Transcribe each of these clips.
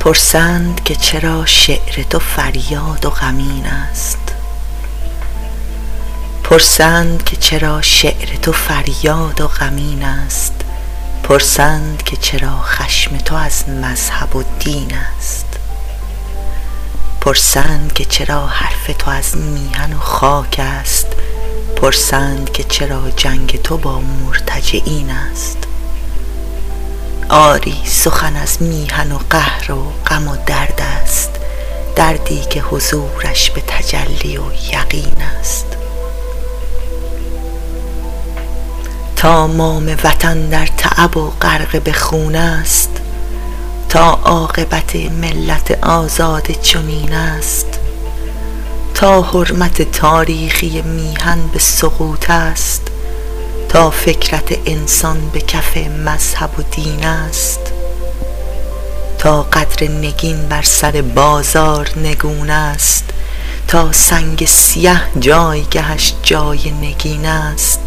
پرسند که چرا شعر تو فریاد و غمین است. پرسند که چرا شعر تو فریاد و غمین است. پرسند که چرا خشم تو از مذهب و دین است. پرسند که چرا حرف تو از میهن و خاک است. پرسند که چرا جنگ تو با مرتجعین است. آری سخن از میهن و قهر و غم و درد است. دردی که حضورش به تجلی و یقین است. تا مام وطن در تعب و غرقه به خون است تا عاقبت ملت آزاده چنین است. تا حرمت تاریخی میهن به سقوط است. تا فکرت انسان به کف مذهب و دین است. تا قدر نگین بر سر بازار نگون است. تا سنگ سیه جایگهش جای نگین است.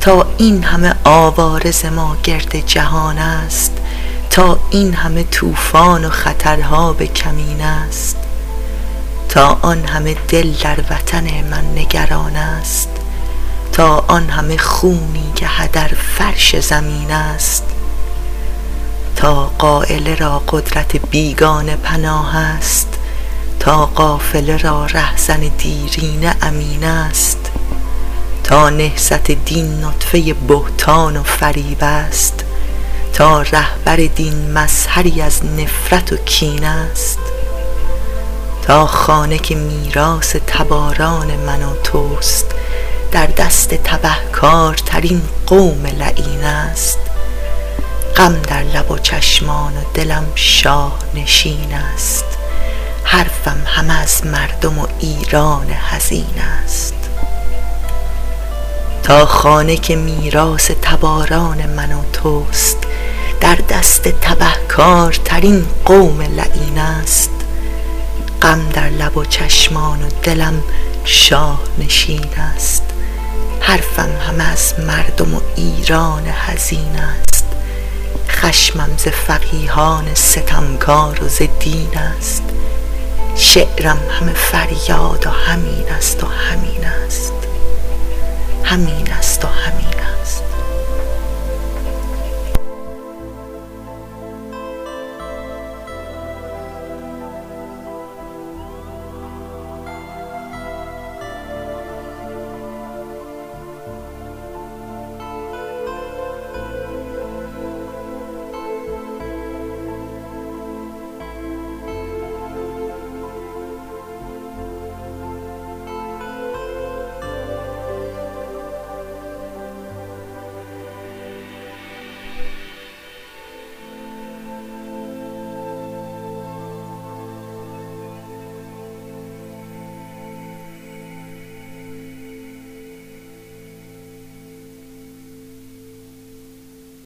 تا این همه عوارض ما گرد جهان است. تا این همه طوفان و خطرها به کمین است. تا آن همه دل در وطن من نگران است. تا آن همه خونی که هدر فرش زمین است تا قافله را قدرت بیگانه پناه است تا قافله را رهزن دیرینه امین است تا نهضت دین نطفه بهتان و فریب است تا رهبر دین مظهری از نفرت و کین است تا خانه که میراث تباران من و توست در دست تبهکارترین قوم لعین است. غم در لب و چشمان و دلم شاه نشین است. حرفم همه از مردم و ایران حزین است. تا خانه که میراث تباران من و توست در دست تبهکارترین قوم لعین است. غم در لب و چشمان و دلم شاه نشین است. حرفم همه از مردم و ایران حزین است. خشمم ز فقیهان ستمکار و ز دین است. شعرم همه فریاد و همین است و همین است. همین